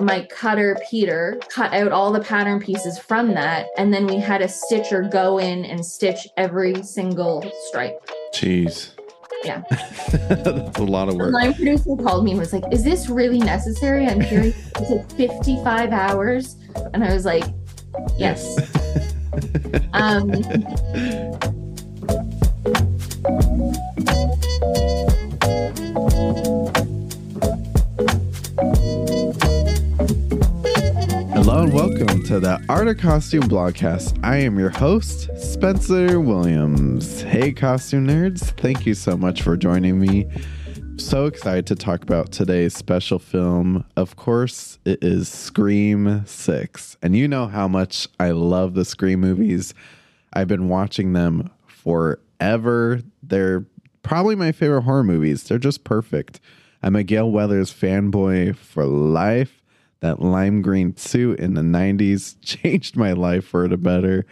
my cutter Peter cut out all the pattern pieces from that and then we had a stitcher go in and stitch every single stripe. Jeez. Yeah. That's a lot of The work. line producer called me and was like, "Is this really necessary?" I'm hearing it took 55 hours and I was like, "Yes." um to the Art of Costume Blogcast. I am your host, Spencer Williams. Hey, costume nerds. Thank you so much for joining me. So excited to talk about today's special film. Of course, it is Scream 6. And you know how much I love the Scream movies. I've been watching them forever. They're probably my favorite horror movies. They're just perfect. I'm a Gale Weathers fanboy for life. That lime green suit in the 90s changed my life for the better.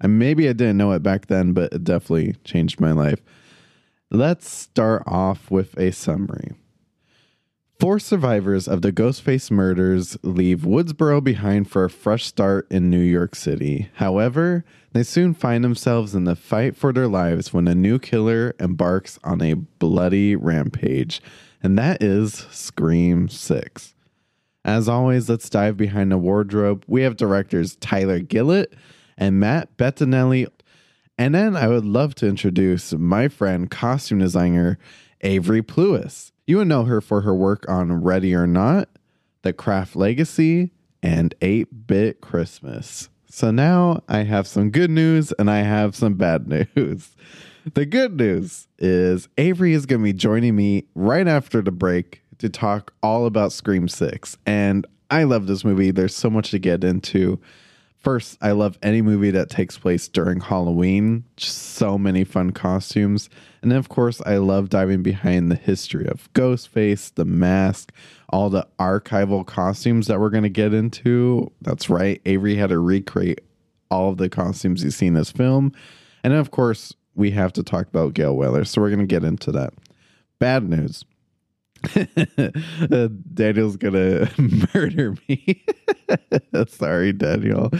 And maybe I didn't know it back then, but it definitely changed my life. Let's start off with a summary. Four survivors of the Ghostface murders leave Woodsboro behind for a fresh start in New York City. However, they soon find themselves in the fight for their lives when a new killer embarks on a bloody rampage, and that is Scream 6. As always, let's dive behind the wardrobe. We have directors Tyler Gillett and Matt Bettinelli. And then I would love to introduce my friend, costume designer Avery Plewes. You would know her for her work on Ready or Not, The Craft Legacy, and 8 Bit Christmas. So now I have some good news and I have some bad news. The good news is Avery is going to be joining me right after the break to talk all about Scream 6. And I love this movie. There's so much to get into. First, I love any movie that takes place during Halloween. Just so many fun costumes. And then, of course, I love diving behind the history of Ghostface, The Mask, all the archival costumes that we're going to get into. That's right. Avery had to recreate all of the costumes you see in this film. And then, of course, we have to talk about Gail Weller. So we're going to get into that. Bad news. Uh, Daniel's gonna murder me. Sorry, Daniel.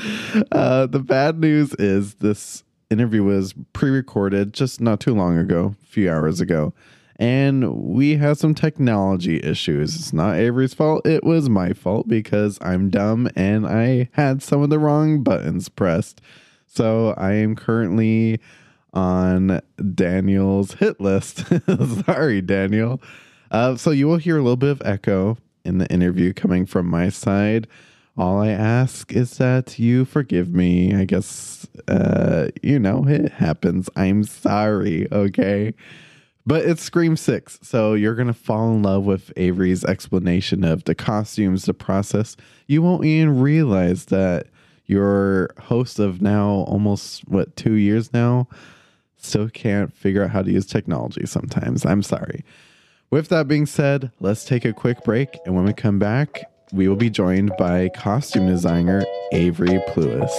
Uh, the bad news is this interview was pre-recorded just not too long ago, a few hours ago, and we had some technology issues. It's not Avery's fault; it was my fault because I'm dumb and I had some of the wrong buttons pressed. So I am currently on Daniel's hit list. Sorry, Daniel. Uh, so you will hear a little bit of echo in the interview coming from my side. All I ask is that you forgive me. I guess, uh, you know, it happens. I'm sorry, okay? But it's Scream 6, so you're going to fall in love with Avery's explanation of the costumes, the process. You won't even realize that your host of now almost, what, two years now, still can't figure out how to use technology sometimes. I'm sorry. With that being said, let's take a quick break. And when we come back, we will be joined by costume designer Avery Plewes.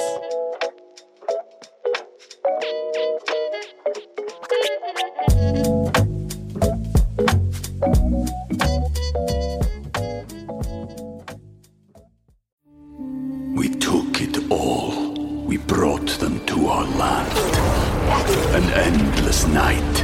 We took it all. We brought them to our land. An endless night,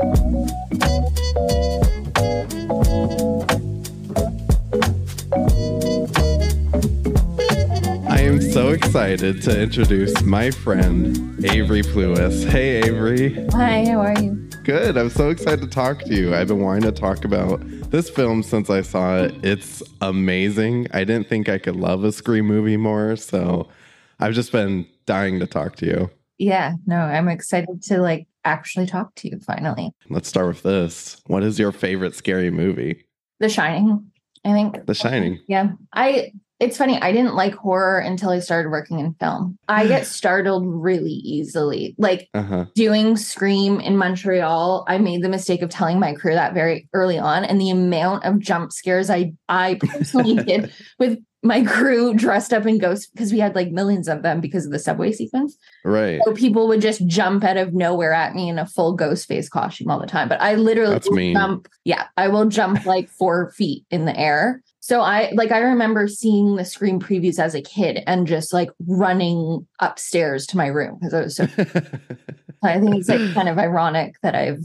I am so excited to introduce my friend Avery Plewes. Hey, Avery. Hi, how are you? Good. I'm so excited to talk to you. I've been wanting to talk about this film since I saw it. It's amazing. I didn't think I could love a Scream movie more. So I've just been dying to talk to you. Yeah, no, I'm excited to like actually talk to you finally. Let's start with this. What is your favorite scary movie? The Shining, I think. The Shining. Yeah. I it's funny, I didn't like horror until I started working in film. I get startled really easily. Like Uh-huh. doing Scream in Montreal, I made the mistake of telling my crew that very early on. And the amount of jump scares I I personally did with my crew dressed up in ghosts because we had like millions of them because of the subway sequence. Right. So people would just jump out of nowhere at me in a full ghost face costume all the time. But I literally That's mean. jump. Yeah, I will jump like four feet in the air. So I like I remember seeing the Scream previews as a kid and just like running upstairs to my room because I was so. I think it's like kind of ironic that I've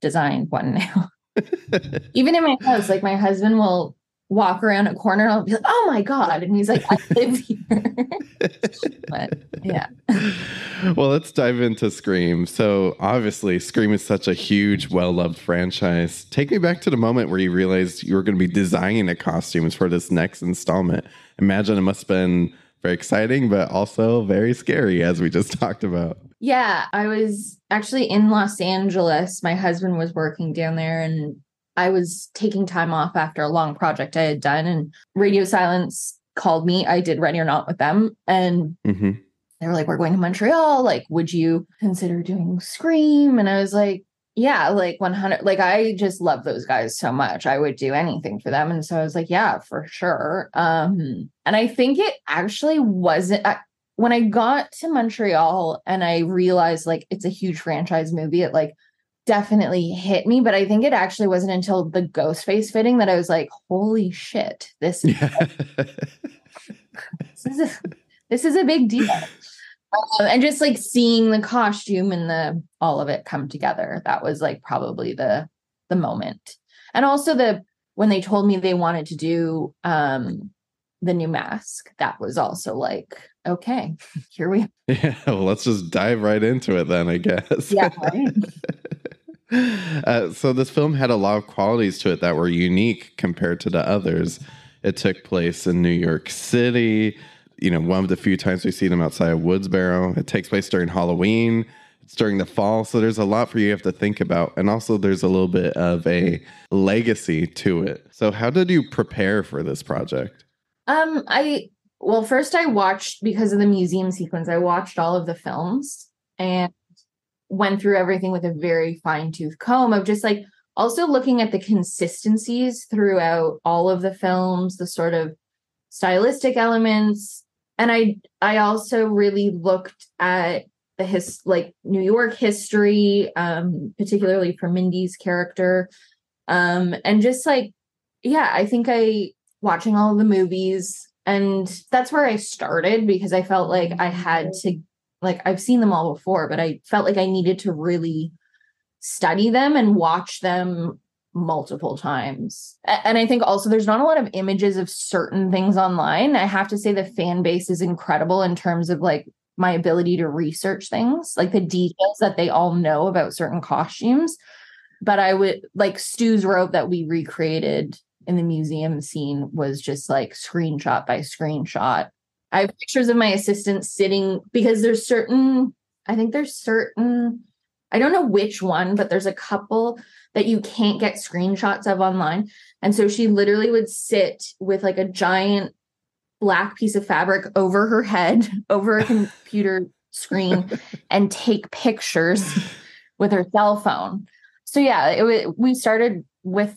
designed one now. Even in my house, like my husband will walk around a corner and I'll be like, "Oh my god!" and he's like, "I live here." but yeah. well, let's dive into Scream. So, obviously, Scream is such a huge, well loved franchise. Take me back to the moment where you realized you were going to be designing the costumes for this next installment. Imagine it must have been very exciting, but also very scary, as we just talked about. Yeah, I was actually in Los Angeles. My husband was working down there and I was taking time off after a long project I had done and Radio Silence called me. I did Ready or Not with them and hmm they were like we're going to Montreal, like would you consider doing Scream? And I was like yeah, like 100 like I just love those guys so much. I would do anything for them and so I was like yeah, for sure. Um and I think it actually wasn't I, when I got to Montreal and I realized like it's a huge franchise movie, it like definitely hit me. But I think it actually wasn't until the ghost face fitting that I was like, holy shit, this, Yeah. this is a, this is a big deal. Um, and just like seeing the costume and the all of it come together, that was like probably the the moment. And also the when they told me they wanted to do um the new mask, that was also like, okay, here we yeah. Well, let's just dive right into it then, I guess. Yeah, right. uh, so this film had a lot of qualities to it that were unique compared to the others. It took place in New York City. You know, one of the few times we see them outside of Woodsboro. It takes place during Halloween. It's during the fall, so there's a lot for you have to think about, and also there's a little bit of a legacy to it. So, how did you prepare for this project? Um, I well, first I watched because of the museum sequence. I watched all of the films and went through everything with a very fine tooth comb of just like also looking at the consistencies throughout all of the films, the sort of stylistic elements, and I I also really looked at the his like New York history, um, particularly for Mindy's character, um, and just like yeah, I think I watching all the movies and that's where I started because I felt like I had to like I've seen them all before but I felt like I needed to really study them and watch them multiple times. And I think also there's not a lot of images of certain things online. I have to say the fan base is incredible in terms of like my ability to research things, like the details that they all know about certain costumes. But I would like Stu's robe that we recreated in the museum scene was just like screenshot by screenshot. I have pictures of my assistant sitting because there's certain, I think there's certain, I don't know which one, but there's a couple that you can't get screenshots of online. And so she literally would sit with like a giant black piece of fabric over her head, over a computer screen, and take pictures with her cell phone. So yeah, it we started with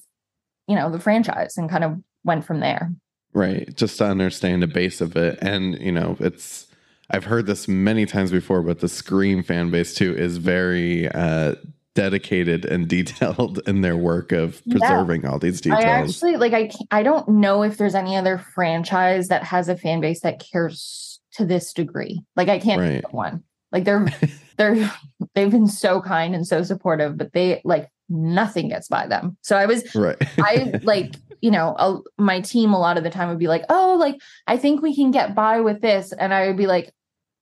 you know the franchise and kind of went from there. Right. Just to understand the base of it. And, you know, it's, I've heard this many times before, but the Scream fan base too is very uh, dedicated and detailed in their work of Yeah. preserving all these details. I actually like I I don't know if there's any other franchise that has a fan base that cares to this degree. Like I can't Right. think of one. Like they're they're they've been so kind and so supportive, but they like nothing gets by them. So I was right. I like you know, a, my team a lot of the time would be like, oh, like, I think we can get by with this. And I would be like,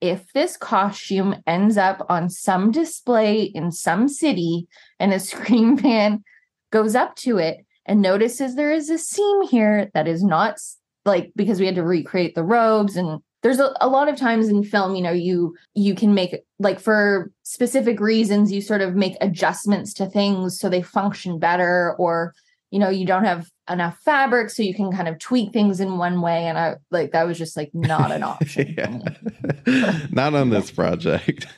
if this costume ends up on some display in some city and a Scream fan goes up to it and notices there is a seam here that is not like because we had to recreate the robes and there's a, a lot of times in film you know you you can make like for specific reasons you sort of make adjustments to things so they function better or you know you don't have enough fabric so you can kind of tweak things in one way. And i like that was just like not an option not on this project.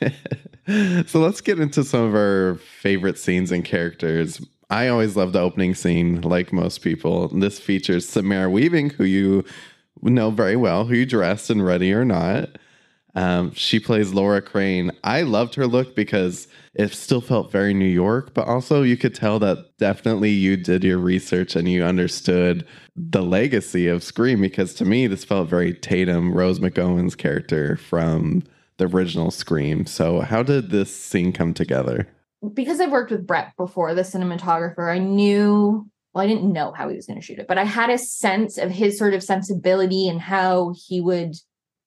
So let's get into some of our favorite scenes and characters. I always love the opening scene, like most people. This features Samara Weaving, who you know very well, who you dressed in Ready or Not. Um, she plays Laura Crane. I loved her look because it still felt very New York, but also you could tell that definitely you did your research and you understood the legacy of Scream because to me, this felt very Tatum, Rose McGowan's character from the original Scream. So, how did this scene come together? because I've worked with Brett before, the cinematographer, I knew, well, I didn't know how he was going to shoot it, but I had a sense of his sort of sensibility and how he would,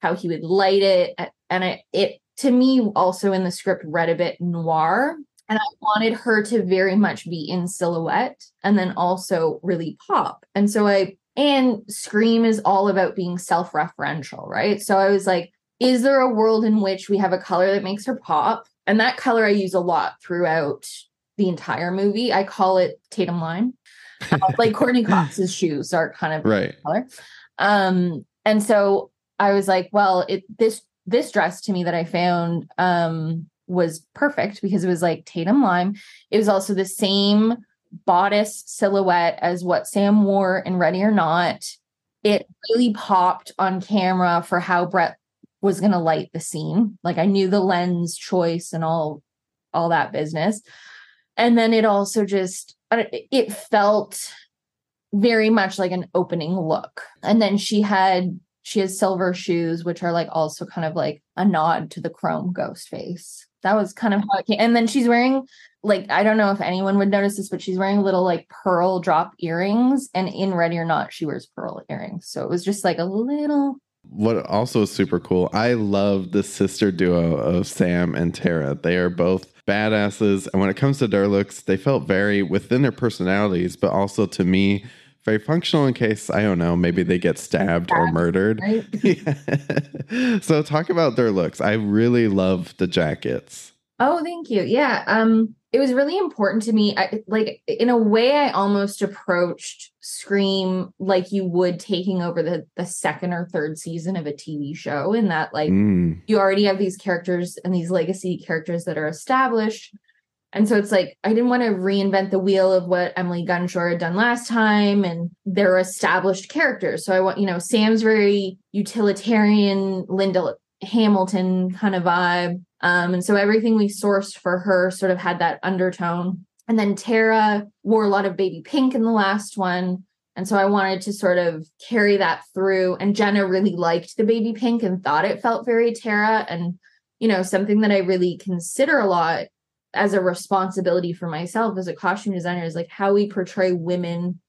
how he would light it. And I, it, to me, also in the script, read a bit noir. And I wanted her to very much be in silhouette and then also really pop. And so I, and Scream is all about being self referential, right? So I was like, is there a world in which we have a color that makes her pop? And that color I use a lot throughout the entire movie. I call it Tatum Lime. Uh, like Courteney Cox's shoes are kind of right color. Um, and so I was like, well, it this this dress to me that I found um was perfect because it was like Tatum Lime. It was also the same bodice silhouette as what Sam wore in Ready or Not. It really popped on camera for how Brett was going to light the scene. Like I knew the lens choice and all all that business. And then it also just it felt very much like an opening look. And then she had she has silver shoes which are like also kind of like a nod to the chrome ghost face. That was kind of how it came. And then she's wearing like I don't know if anyone would notice this, but she's wearing little like pearl drop earrings, and in Ready or Not, she wears pearl earrings. So it was just like a little what also is super cool, I love the sister duo of Sam and Tara. They are both badasses. And when it comes to their looks, they felt very within their personalities, but also to me, very functional in case, I don't know, maybe they get stabbed or murdered. Right? yeah. so talk about their looks. I really love the jackets. Oh, thank you. Yeah. Um, it was really important to me. I, like in a way, I almost approached Scream like you would taking over the the second or third season of a TV show, in that like mm. you already have these characters and these legacy characters that are established. And so it's like I didn't want to reinvent the wheel of what Emily Gunshor had done last time, and they're established characters. So I want, you know, Sam's very utilitarian, Linda Hamilton kind of vibe. Um, and so everything we sourced for her sort of had that undertone. And then Tara wore a lot of baby pink in the last one. And so I wanted to sort of carry that through. And Jenna really liked the baby pink and thought it felt very Tara. And, you know, something that I really consider a lot as a responsibility for myself as a costume designer is like how we portray women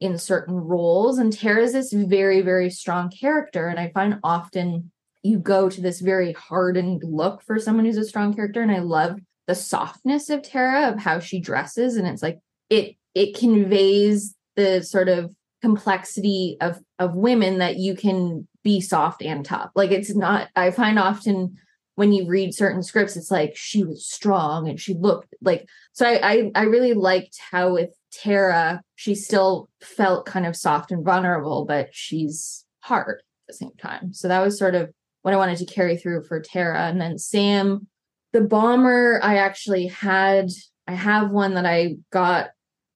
in certain roles. And Tara's this very, very strong character. And I find often you go to this very hardened look for someone who's a strong character and i love the softness of tara of how she dresses and it's like it it conveys the sort of complexity of of women that you can be soft and tough like it's not i find often when you read certain scripts it's like she was strong and she looked like so i i, I really liked how with tara she still felt kind of soft and vulnerable but she's hard at the same time so that was sort of what I wanted to carry through for Tara. And then Sam, the bomber, I actually had, I have one that I got,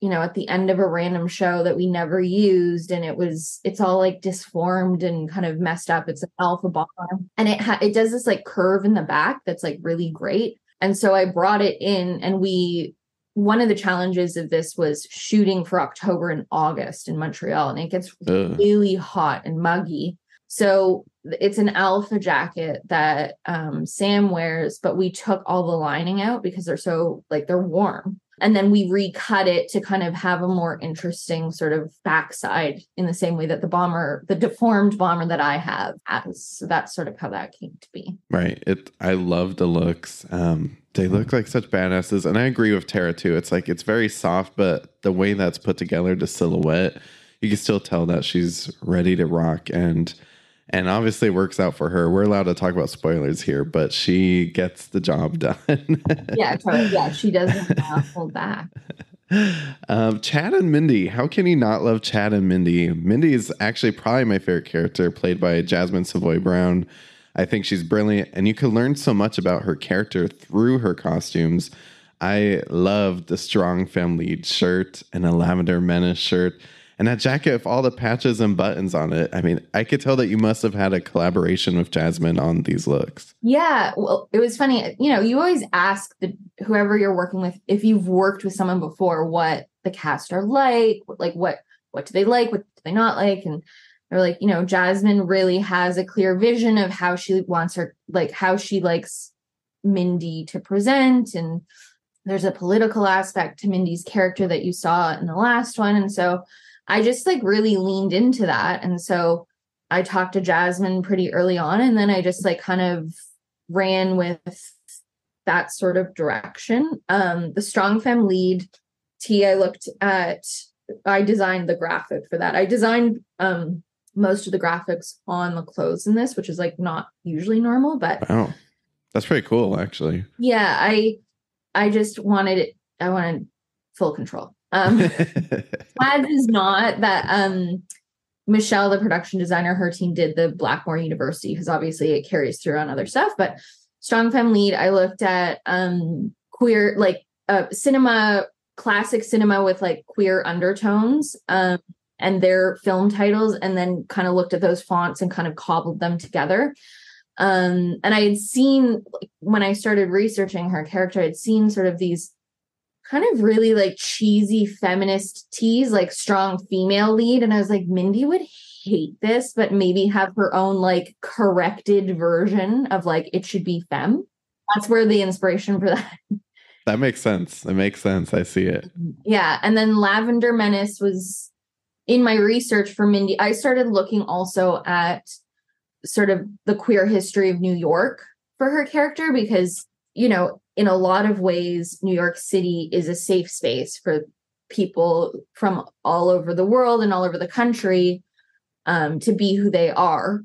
you know, at the end of a random show that we never used. And it was, it's all like disformed and kind of messed up. It's an alpha bomber. And it ha- it does this like curve in the back that's like really great. And so I brought it in and we, one of the challenges of this was shooting for October and August in Montreal. And it gets really hot and muggy. So it's an alpha jacket that um, Sam wears, but we took all the lining out because they're so like they're warm. And then we recut it to kind of have a more interesting sort of backside in the same way that the bomber, the deformed bomber that I have has. So that's sort of how that came to be. Right. It I love the looks. Um they look like such badasses. And I agree with Tara too. It's like it's very soft, but the way that's put together, the silhouette, you can still tell that she's ready to rock and and obviously it works out for her. We're allowed to talk about spoilers here, but she gets the job done. yeah, totally. yeah, she doesn't uh, hold back. Um, Chad and Mindy. How can you not love Chad and Mindy? Mindy is actually probably my favorite character, played by Jasmine Savoy Brown. I think she's brilliant, and you can learn so much about her character through her costumes. I love the strong femme lead shirt and a lavender menace shirt. And that jacket with all the patches and buttons on it. I mean, I could tell that you must have had a collaboration with Jasmine on these looks. Yeah, well, it was funny. You know, you always ask the whoever you're working with if you've worked with someone before what the cast are like, like what what do they like, what do they not like, and they're like, you know, Jasmine really has a clear vision of how she wants her, like how she likes Mindy to present, and there's a political aspect to Mindy's character that you saw in the last one, and so I just like really leaned into that. And so I talked to Jasmine pretty early on, and then I just like kind of ran with that sort of direction. Um, the strong Fem lead T, I looked at, I designed the graphic for that. I designed um most of the graphics on the clothes in this, which is like not usually normal, but wow. That's pretty cool, actually. Yeah, I I just wanted it, I wanted full control. Um, as is not that um, Michelle, the production designer, her team did the Blackmore University because obviously it carries through on other stuff. But Strong Femme Lead, I looked at um, queer, like uh, cinema, classic cinema with like queer undertones um, and their film titles, and then kind of looked at those fonts and kind of cobbled them together. Um, and I had seen like, when I started researching her character, I'd seen sort of these kind of really like cheesy feminist teas, like strong female lead. And I was like, Mindy would hate this, but maybe have her own like corrected version of like it should be fem. That's where the inspiration for that. That makes sense. That makes sense. I see it. Yeah. And then Lavender Menace was in my research for Mindy. I started looking also at sort of the queer history of New York for her character because, you know, in a lot of ways, New York City is a safe space for people from all over the world and all over the country um, to be who they are.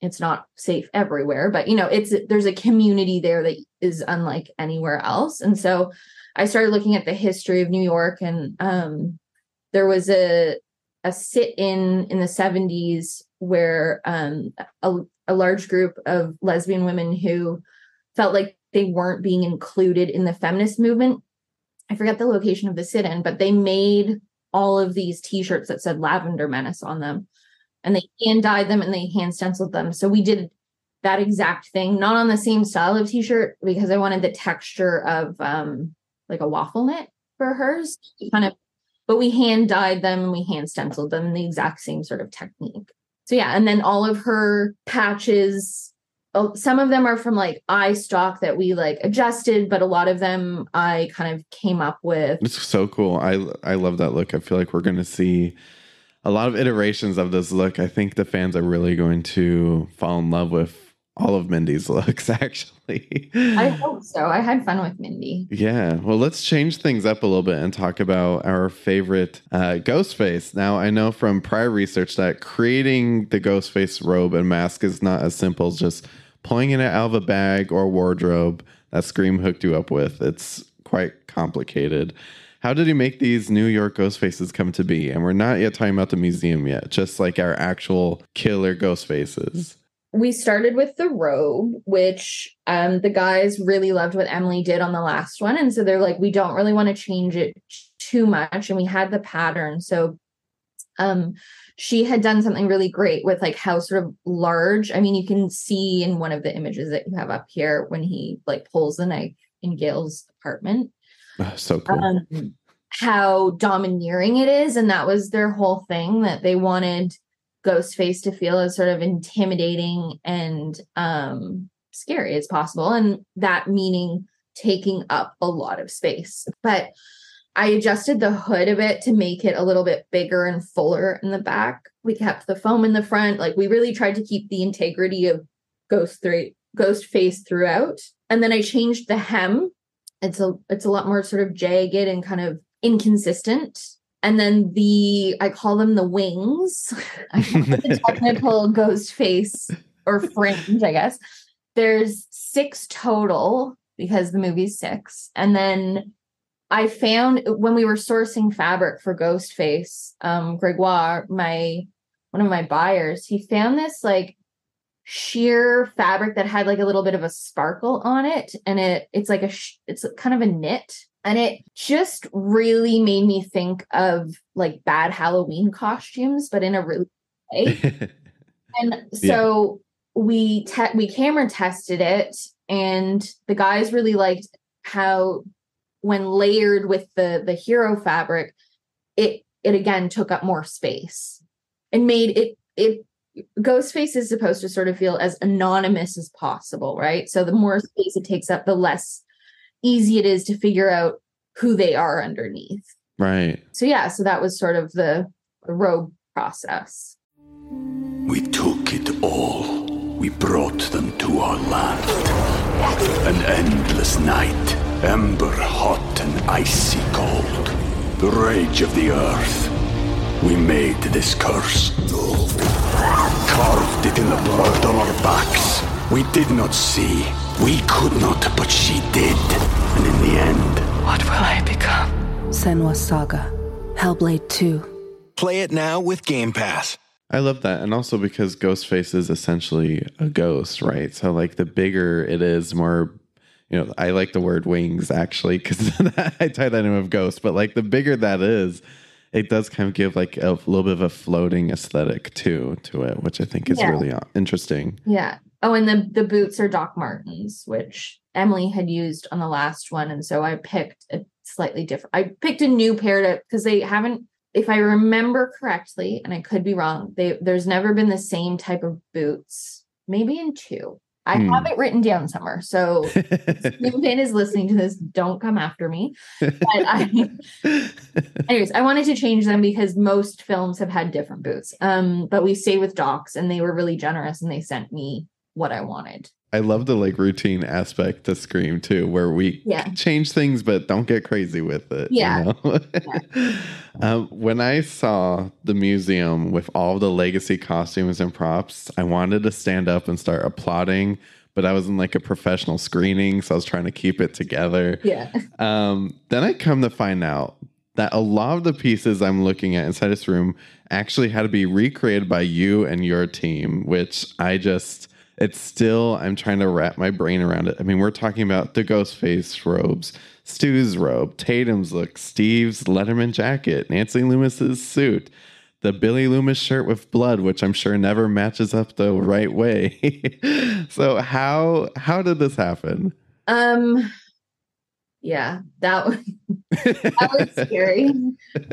It's not safe everywhere, but you know, it's there's a community there that is unlike anywhere else. And so I started looking at the history of New York, and um, there was a a sit-in in the 70s where um, a, a large group of lesbian women who felt like they weren't being included in the feminist movement. I forget the location of the sit in, but they made all of these t shirts that said Lavender Menace on them and they hand dyed them and they hand stenciled them. So we did that exact thing, not on the same style of t shirt because I wanted the texture of um, like a waffle knit for hers, kind of, but we hand dyed them and we hand stenciled them in the exact same sort of technique. So yeah, and then all of her patches some of them are from like iStock that we like adjusted, but a lot of them I kind of came up with. It's so cool. I I love that look. I feel like we're going to see a lot of iterations of this look. I think the fans are really going to fall in love with all of Mindy's looks, actually. I hope so. I had fun with Mindy. Yeah. Well, let's change things up a little bit and talk about our favorite uh, Ghostface. Now, I know from prior research that creating the Ghostface robe and mask is not as simple as just pulling it out of a bag or wardrobe that Scream hooked you up with. It's quite complicated. How did he make these New York ghost faces come to be? And we're not yet talking about the museum yet, just like our actual killer ghost faces we started with the robe, which um, the guys really loved what Emily did on the last one. And so they're like, we don't really want to change it too much. And we had the pattern. So um, she had done something really great with like how sort of large. I mean, you can see in one of the images that you have up here when he like pulls the knife in Gale's apartment. Oh, so cool. Um, how domineering it is. And that was their whole thing that they wanted Ghostface to feel as sort of intimidating and um scary as possible. And that meaning taking up a lot of space. But I adjusted the hood a bit to make it a little bit bigger and fuller in the back. We kept the foam in the front. Like we really tried to keep the integrity of Ghost three Ghost Face throughout. And then I changed the hem. It's a it's a lot more sort of jagged and kind of inconsistent. And then the I call them the wings. I call them the technical ghost face or fringe, I guess. There's six total because the movie's six. And then I found when we were sourcing fabric for Ghostface, um, Gregoire, my one of my buyers, he found this like sheer fabric that had like a little bit of a sparkle on it, and it it's like a sh- it's kind of a knit, and it just really made me think of like bad Halloween costumes, but in a really way. and so yeah. we te- we camera tested it, and the guys really liked how when layered with the the hero fabric it it again took up more space and made it it Ghostface is supposed to sort of feel as anonymous as possible, right? So the more space it takes up, the less easy it is to figure out who they are underneath. Right. So yeah, so that was sort of the, the robe process. We took it all. We brought them to our land. An endless night, ember hot and icy cold. The rage of the earth. We made this curse carved it in the blood on our backs. We did not see. We could not, but she did. And in the end, what will I become? Senua Saga, Hellblade 2. Play it now with Game Pass. I love that. And also because Ghostface is essentially a ghost, right? So, like, the bigger it is, more, you know, I like the word wings actually because I tie that in with ghost, but like, the bigger that is, it does kind of give like a little bit of a floating aesthetic too to it, which I think is yeah. really uh, interesting. Yeah. Oh, and the the boots are Doc Martens, which Emily had used on the last one, and so I picked a slightly different. I picked a new pair to because they haven't. If I remember correctly, and I could be wrong, they there's never been the same type of boots. Maybe in two. I hmm. have it written down somewhere. So Moonfan is listening to this. Don't come after me. But I, anyways, I wanted to change them because most films have had different boots. Um, but we stayed with Docs and they were really generous and they sent me what I wanted. I love the like routine aspect to Scream too, where we yeah. change things but don't get crazy with it. Yeah. You know? yeah. um, when I saw the museum with all the legacy costumes and props, I wanted to stand up and start applauding, but I was in like a professional screening, so I was trying to keep it together. Yeah. Um, then I come to find out that a lot of the pieces I'm looking at inside this room actually had to be recreated by you and your team, which I just it's still I'm trying to wrap my brain around it. I mean, we're talking about the Ghostface robes, Stu's robe, Tatum's look, Steve's Letterman jacket, Nancy Loomis's suit, the Billy Loomis shirt with blood, which I'm sure never matches up the right way. so how how did this happen? Um yeah, that was, that was scary.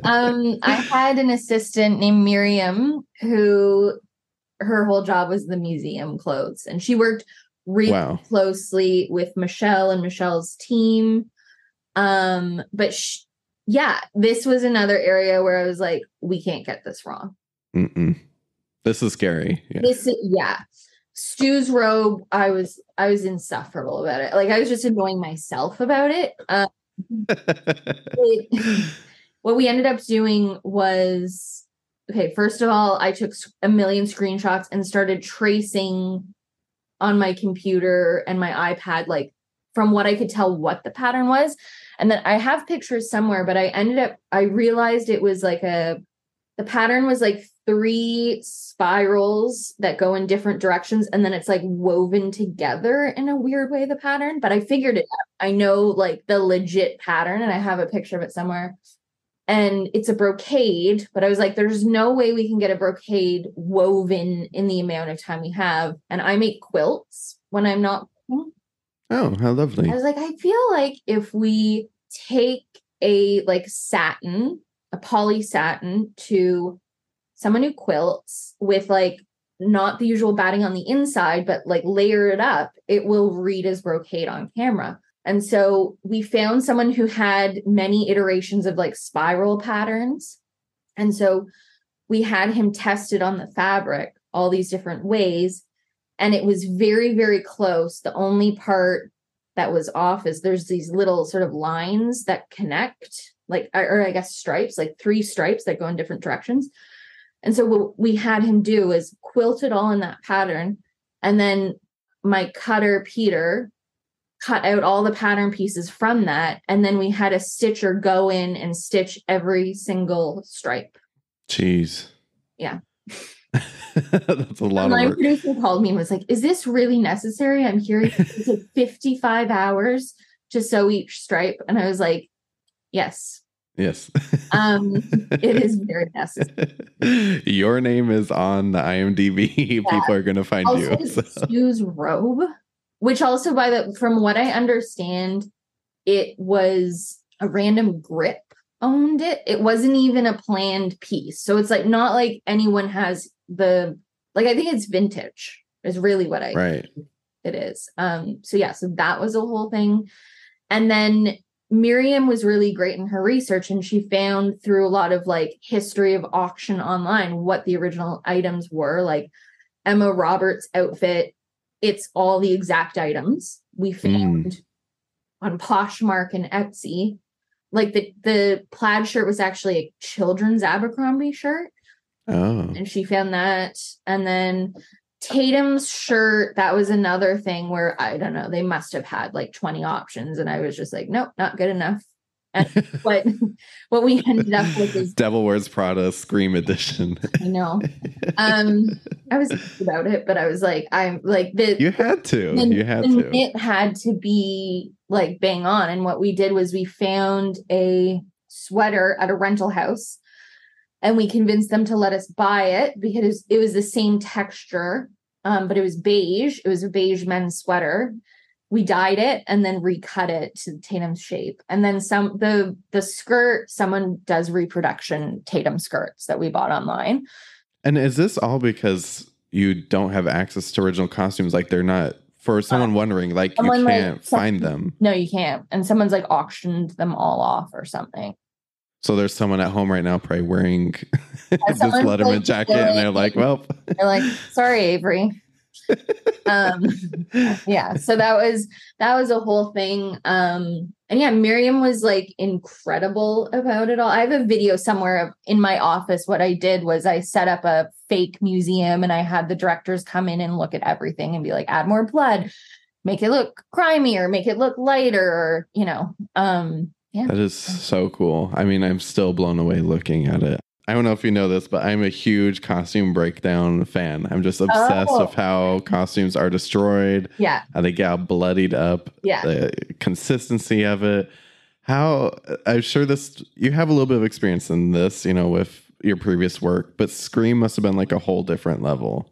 Um, I had an assistant named Miriam who her whole job was the museum clothes and she worked really wow. closely with Michelle and Michelle's team um but sh- yeah this was another area where I was like we can't get this wrong Mm-mm. this is scary yeah. this is, yeah Stu's robe I was I was insufferable about it like I was just annoying myself about it um, it, what we ended up doing was okay, first of all, I took a million screenshots and started tracing on my computer and my iPad, like from what I could tell what the pattern was. And then I have pictures somewhere, but I ended up, I realized it was like a, the pattern was like three spirals that go in different directions. And then it's like woven together in a weird way, the pattern. But I figured it out. I know like the legit pattern and I have a picture of it somewhere and it's a brocade but i was like there's no way we can get a brocade woven in the amount of time we have. And i make quilts when i'm not oh how lovely. I was like i feel like if we take a like satin a poly satin to someone who quilts with like not the usual batting on the inside, but like layer it up, it will read as brocade on camera. And so we found someone who had many iterations of like spiral patterns. And so we had him tested on the fabric all these different ways. And it was very, very close. The only part that was off is there's these little sort of lines that connect, like, or I guess stripes, like three stripes that go in different directions. And so what we had him do is quilt it all in that pattern. And then my cutter, Peter, cut out all the pattern pieces from that. And then we had a stitcher go in and stitch every single stripe. Jeez. Yeah. That's a lot my of work. My producer called me and was like, Is this really necessary? I'm curious. It took 55 hours to sew each stripe. And I was like, Yes. Yes. Um, it is very necessary. Your name is on the IMDb. People are going to find Also, you. so- Stu's robe, which also by the from what I understand, it was a random grip owned it. It wasn't even a planned piece. So it's like not like anyone has the like I think it's vintage is really what I Right. it is. Um, so yeah, so that was a whole thing. And then Miriam was really great in her research and she found through a lot of like history of auction online what the original items were, like Emma Roberts' outfit. It's all the exact items we hmm. found on Poshmark and Etsy. Like the the plaid shirt was actually a children's Abercrombie shirt Oh. and she found that. And then Tatum's shirt, that was another thing where I don't know, they must have had like 20 options. And I was just like, nope, not good enough. What what we ended up with is Devil Wears Prada Scream Edition. I know. Um I was about it, but I was like, I'm like the you had to. the- You had to. knit had to be like bang on. And what we did was we found a sweater at a rental house and we convinced them to let us buy it because it was the same texture, um, but it was beige. It was a beige men's sweater. We dyed it and then recut it to Tatum's shape. And then some the the skirt, someone does reproduction Tatum skirts that we bought online. And is this all because you don't have access to original costumes? Like they're not for someone uh, wondering, like you someone, like, can't find them. No, you can't. And someone's like auctioned them all off or something. So there's someone at home right now probably wearing this Letterman like, jacket, and they're like, "Well, They're like, sorry, Avery. Um yeah, so that was that was a whole thing. Um and yeah, Miriam was like incredible about it all. I have a video somewhere of in my office. What I did was I set up a fake museum and I had the directors come in and look at everything and be like, add more blood, make it look grimier, make it look lighter, or you know, um yeah. that is so cool." I mean, I'm still blown away looking at it. I don't know if you know this, but I'm a huge costume breakdown fan. I'm just obsessed Oh. with how costumes are destroyed, Yeah, how they get all bloodied up, yeah. the consistency of it. How I'm sure this you have a little bit of experience in this, you know, with your previous work, but Scream must have been like a whole different level.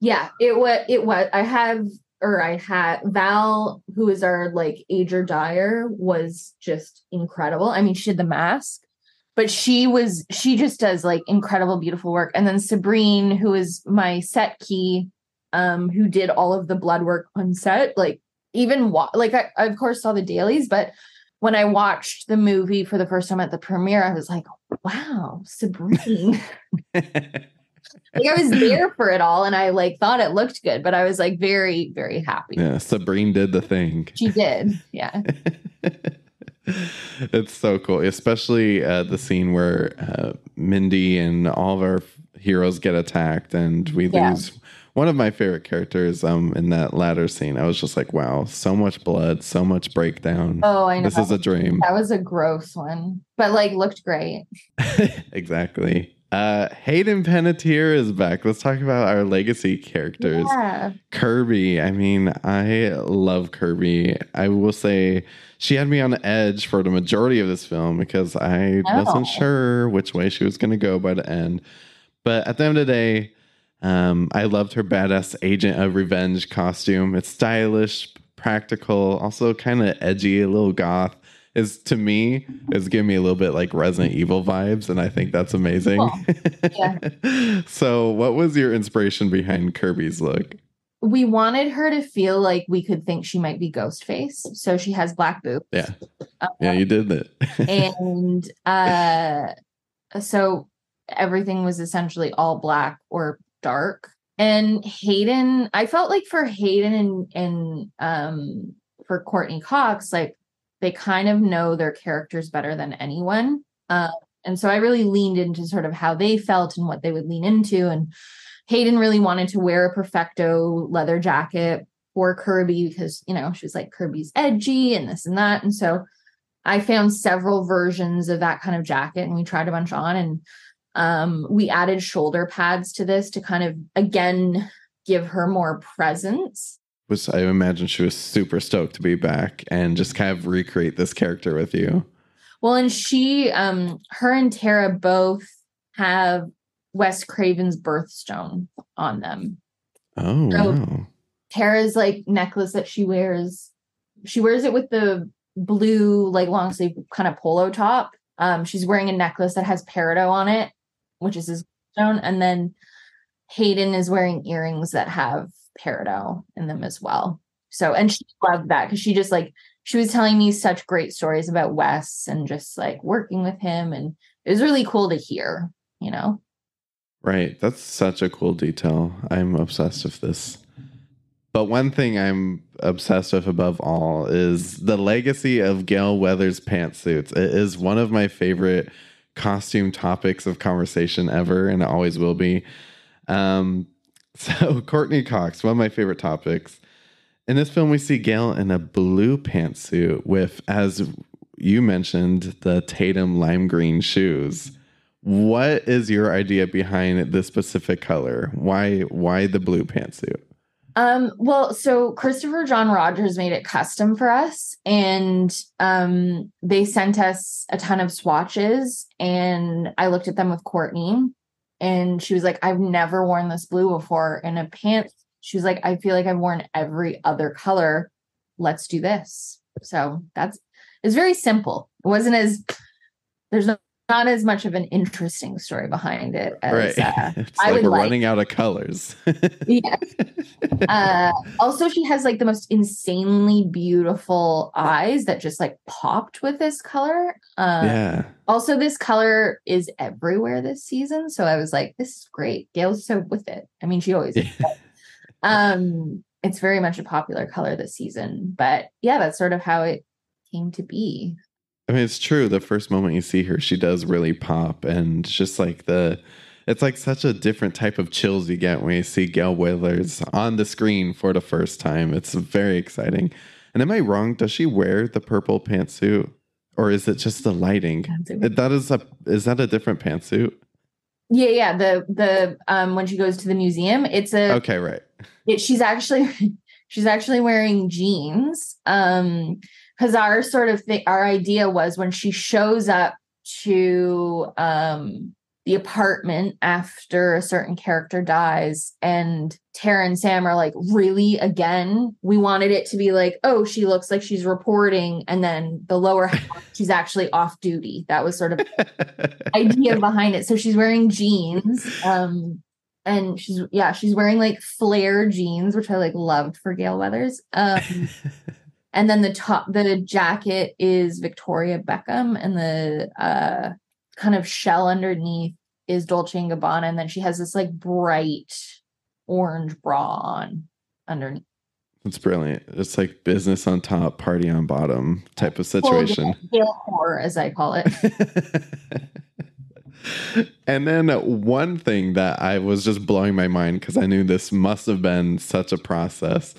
Yeah, it was. It was. I have, or I had Val, who is our like ager dyer, was just incredible. I mean, she did the mask, but she was. She just does like incredible, beautiful work. And then Sabrine, who is my set key, um, who did all of the blood work on set. Like even wa- like I, I of course saw the dailies, but when I watched the movie for the first time at the premiere, I was like, wow, Sabrine. like I was there for it all and I like thought it looked good, but I was like very, very happy. yeah, Sabrine did the thing. She did. Yeah. it's so cool, especially uh, the scene where uh, Mindy and all of our heroes get attacked, and we Yeah. lose one of my favorite characters. Um, in that latter scene, I was just like, "Wow, so much blood, so much breakdown. Oh, I know. this is a dream." that was a gross one, but like looked great. exactly. Uh, Hayden Panettiere is back. Let's talk about our legacy characters. Yeah. Kirby. I mean, I love Kirby. I will say she had me on the edge for the majority of this film because I wasn't Oh. sure which way she was going to go by the end. But at the end of the day, um, I loved her badass Agent of Revenge costume. It's stylish, practical, also kind of edgy, a little goth. is to me is giving me a little bit like Resident Evil vibes, and I think that's amazing. Yeah. so, what was your inspiration behind Kirby's look? We wanted her to feel like we could think she might be Ghostface. So she has black boots. Yeah, yeah, you did it. and uh so everything was essentially all black or dark and hayden i felt like for hayden and and um for courteney cox like they kind of know their characters better than anyone uh, and so i really leaned into sort of how they felt and what they would lean into and hayden really wanted to wear a perfecto leather jacket for kirby because you know she was like kirby's edgy and this and that and so I found several versions of that kind of jacket and we tried a bunch on and um, we added shoulder pads to this to kind of again give her more presence. Was I imagine she was super stoked to be back and just kind of recreate this character with you. Well, and she um her and Tara both have Wes Craven's birthstone on them. Oh So- wow. Tara's like necklace that she wears, she wears it with the blue, like long sleeve kind of polo top. Um, she's wearing a necklace that has peridot on it, which is his stone. And then Hayden is wearing earrings that have peridot in them as well. So, and she loved that because she just like, she was telling me such great stories about Wes and just like working with him. And it was really cool to hear, you know? Right. That's such a cool detail. I'm obsessed with this. But one thing I'm obsessed with above all is the legacy of Gale Weathers pantsuits. It is one of my favorite costume topics of conversation ever, and it always will be. Um, so, Courteney Cox, one of my favorite topics. In this film, we see Gale in a blue pantsuit with, as you mentioned, the Tatum lime green shoes. What is your idea behind this specific color? Why why the blue pantsuit? Um, well, so Christopher John Rogers made it custom for us, and um, they sent us a ton of swatches, and I looked at them with Courteney, and she was like, "I've never worn this blue before in a pants." She was like, "I feel like I've worn every other color. Let's do this." So that's it's very simple. It wasn't as there's no, not as much of an interesting story behind it as right. uh, it's I like would we're like. running out of colors. yeah. Uh, also, she has like the most insanely beautiful eyes that just like popped with this color. Uh, yeah. Also, this color is everywhere this season, so I was like, "This is great." Gale's so with it. I mean, she always. is, um, it's very much a popular color this season, but yeah, that's sort of how it came to be. I mean, it's true. The first moment you see her, she does really pop, and it's just like the, it's like such a different type of chills you get when you see Gale Weathers on the screen for the first time. It's very exciting. And am I wrong? Does she wear the purple pantsuit, or is it just the lighting? That is a is that a different pantsuit? Yeah, yeah. The the um when she goes to the museum, it's a Okay, right. it, she's actually she's actually wearing jeans um because our sort of thing our idea was when she shows up to um the apartment after a certain character dies and Tara and Sam are like really again we wanted it to be like oh she looks like she's reporting and then the lower half she's actually off duty that was sort of idea behind it. So she's wearing jeans. Um and she's yeah, she's wearing like flare jeans, which I like loved for Gale Weathers. Um and then the top the jacket is Victoria Beckham and the uh kind of shell underneath is Dolce and Gabbana. And then she has this like bright orange bra on underneath. It's brilliant. It's like business on top, party on bottom type of situation. Horror, as I call it. and then one thing that I was just blowing my mind because I knew this must have been such a process.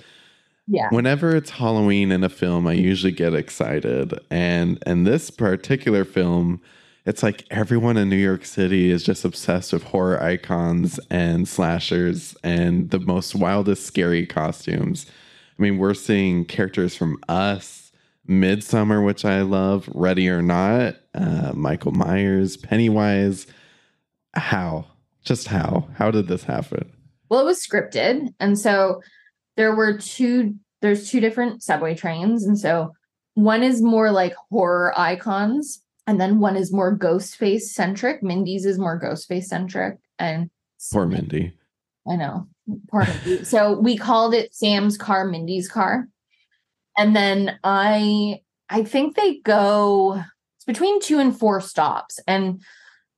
Yeah. Whenever it's Halloween in a film, I usually get excited. And in this particular film, it's like everyone in New York City is just obsessed with horror icons and slashers and the most wildest scary costumes. I mean, we're seeing characters from Us, Midsommar, which I love, Ready or Not, uh, Michael Myers, Pennywise. How? Just how? How did this happen? well it was scripted and so there were two there's two different subway trains and so one is more like horror icons, and then one is more ghost face centric. Mindy's is more ghost face centric, and Poor Mindy. I know. Poor Mindy. so we called it Sam's car, Mindy's car. And then I I think they go it's between two and four stops. And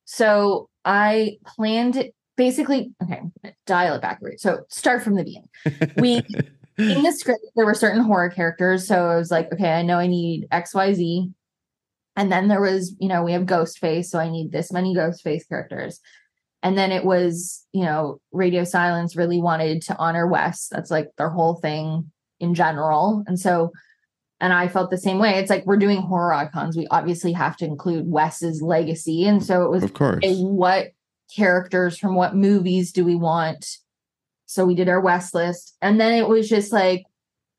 so I planned it basically, okay, dial it backward. So start from the beginning. We in the script, there were certain horror characters. So I was like, okay, I know I need XYZ. And then there was, you know, we have Ghostface. So I need this many Ghostface characters. And then it was, you know, Radio Silence really wanted to honor Wes. That's like their whole thing in general. And so, and I felt the same way. It's like we're doing horror icons. We obviously have to include Wes's legacy. And so it was, Of course. what characters from what movies do we want? So we did our Wes list. And then it was just like,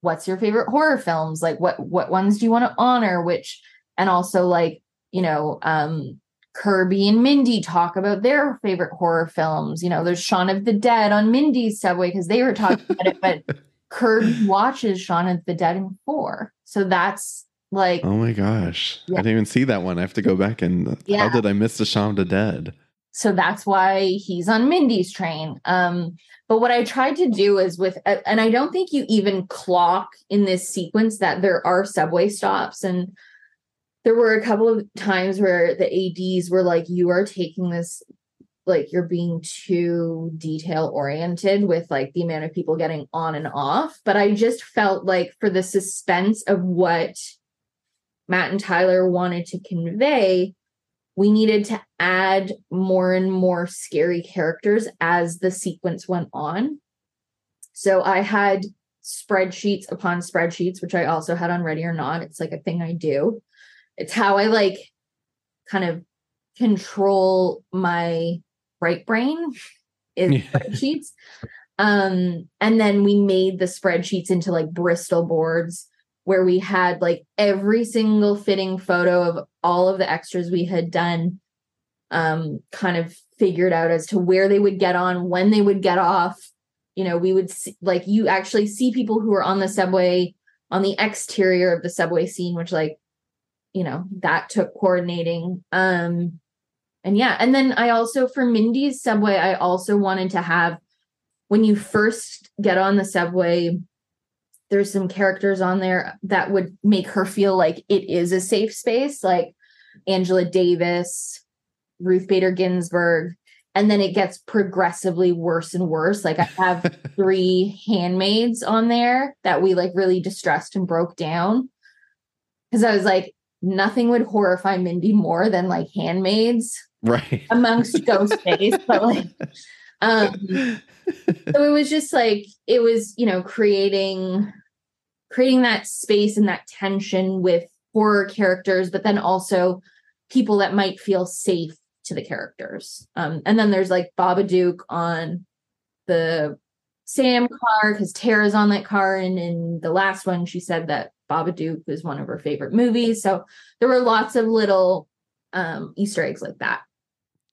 what's your favorite horror films? Like what what ones do you want to honor? Which and also like, you know, um Kirby and Mindy talk about their favorite horror films. You know, there's Shaun of the Dead on Mindy's Subway because they were talking about it, but Kirby watches Shaun of the Dead in four. So that's like Oh my gosh. Yeah. I didn't even see that one. I have to go back and Yeah. how did I miss the Shaun of the Dead? So that's why he's on Mindy's train. Um, but what I tried to do is with, and I don't think you even clock in this sequence that there are subway stops. And there were a couple of times where the ADs were like, you are taking this, like, you're being too detail oriented with like the amount of people getting on and off. But I just felt like for the suspense of what Matt and Tyler wanted to convey, we needed to add more and more scary characters as the sequence went on. So I had spreadsheets upon spreadsheets, which I also had on Ready or Not. It's like a thing I do. It's how I like kind of control my right brain is Yeah. spreadsheets. Um, and then we made the spreadsheets into like Bristol boards where we had like every single fitting photo of all of the extras we had done um kind of figured out as to where they would get on when they would get off. You know we would see, like you actually see people who are on the subway on the exterior of the subway scene which like you know that took coordinating um and yeah and then i also for mindy's subway i also wanted to have when you first get on the subway there's some characters on there that would make her feel like it is a safe space like angela davis ruth bader ginsburg and then it gets progressively worse and worse like i have three handmaids on there that we like really distressed and broke down because i was like nothing would horrify mindy more than like handmaids right. amongst Ghostface, but like, um, so it was just like it was, you know, creating creating that space and that tension with horror characters, but then also people that might feel safe to the characters. Um, and then there's like Babadook on the Sam car because Tara's on that car, and in the last one, she said that Babadook was one of her favorite movies. So there were lots of little um Easter eggs like that.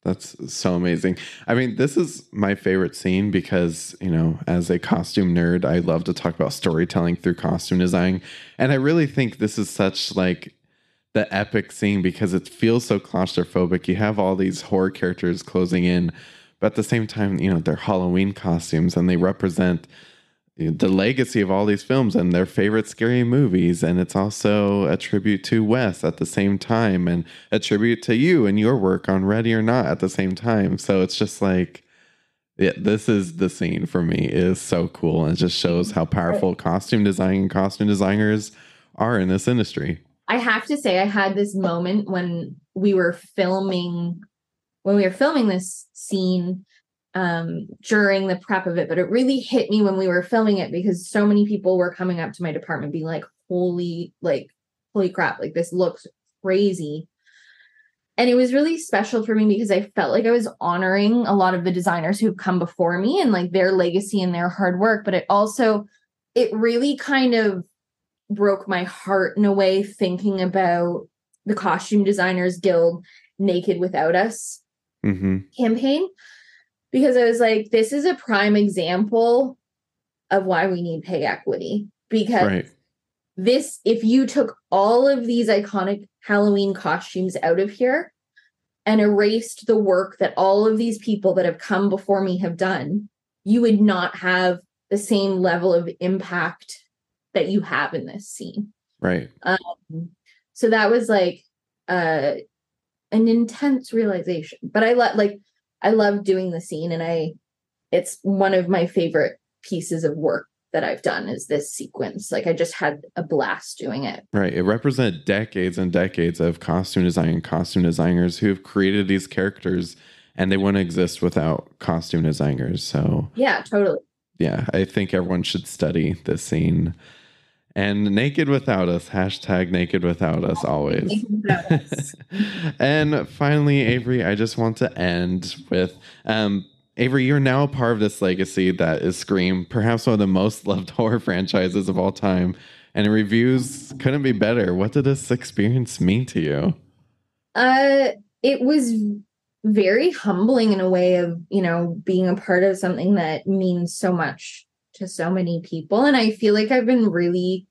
That's so amazing. I mean, this is my favorite scene because, you know, as a costume nerd, I love to talk about storytelling through costume design. And I really think this is such like the epic scene because it feels so claustrophobic. You have all these horror characters closing in, but at the same time, you know, they're Halloween costumes and they represent the legacy of all these films and their favorite scary movies and it's also a tribute to Wes at the same time and a tribute to you and your work on Ready or Not at the same time. So it's just like yeah, this is the scene for me. It is so cool and it just shows how powerful costume design and costume designers are in this industry. I have to say, I had this moment when we were filming, when we were filming this scene um, during the prep of it, but it really hit me when we were filming it because so many people were coming up to my department being like, holy, like, holy crap, like this looks crazy. And it was really special for me because I felt like I was honoring a lot of the designers who've come before me and like their legacy and their hard work. But it also, it really kind of broke my heart in a way thinking about the Costume Designers Guild Naked Without Us hmm campaign because I was like, this is a prime example of why we need pay equity because right this if you took all of these iconic Halloween costumes out of here and erased the work that all of these people that have come before me have done, you would not have the same level of impact that you have in this scene. Right. Um, so that was like uh an intense realization. But I let like I love doing the scene and I it's one of my favorite pieces of work that I've done is this sequence. Like I just had a blast doing it. Right. It represented decades and decades of costume design and costume designers who have created these characters and they wouldn't exist without costume designers. So Yeah, totally. yeah, I think everyone should study this scene. And naked without us, hashtag naked without us always. and finally, Avery, I just want to end with um, Avery, you're now a part of this legacy that is Scream, perhaps one of the most loved horror franchises of all time. And reviews couldn't be better. What did this experience mean to you? Uh it was very humbling in a way of, you know, being a part of something that means so much to so many people. And I feel like I've been really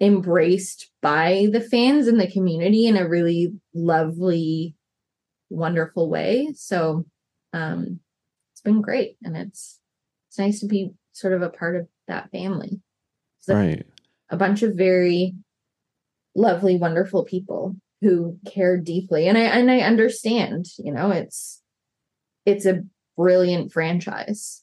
embraced by the fans and the community in a really lovely, wonderful way. So um it's been great. And it's it's nice to be sort of a part of that family. So Right. a bunch of very lovely, wonderful people who care deeply. And I and I understand, you know, it's it's a brilliant franchise.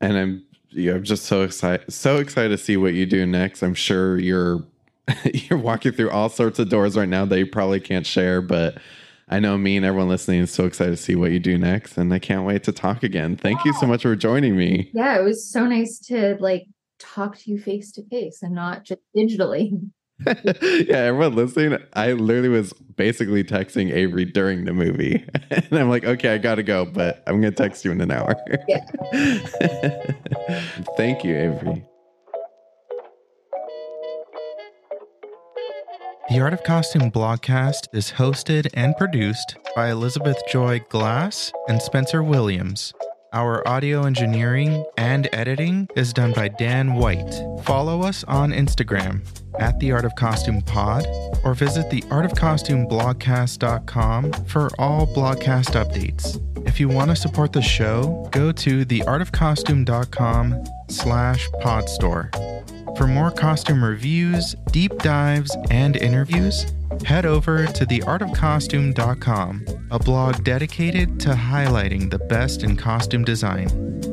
And I'm yeah, I'm just so excited so excited to see what you do next. I'm sure you're you're walking through all sorts of doors right now that you probably can't share, but I know me and everyone listening is so excited to see what you do next and I can't wait to talk again. Thank you so much for joining me. Yeah, it was so nice to like talk to you face to face and not just digitally. yeah, everyone listening, I literally was basically texting Avery during the movie. and I'm like, okay, I gotta go, but I'm gonna text you in an hour. Yeah. Thank you, Avery. The Art of Costume blogcast is hosted and produced by Elizabeth Joy Glass and Spencer Williams. Our audio engineering and editing is done by Dan White. Follow us on Instagram at The Art of Costume Pod or visit the artofcostumeblogcast.com for all blogcast updates. If you want to support the show, go to theartofcostume.com slash podstore. For more costume reviews, deep dives, and interviews, head over to theartofcostume.com, a blog dedicated to highlighting the best in costume design.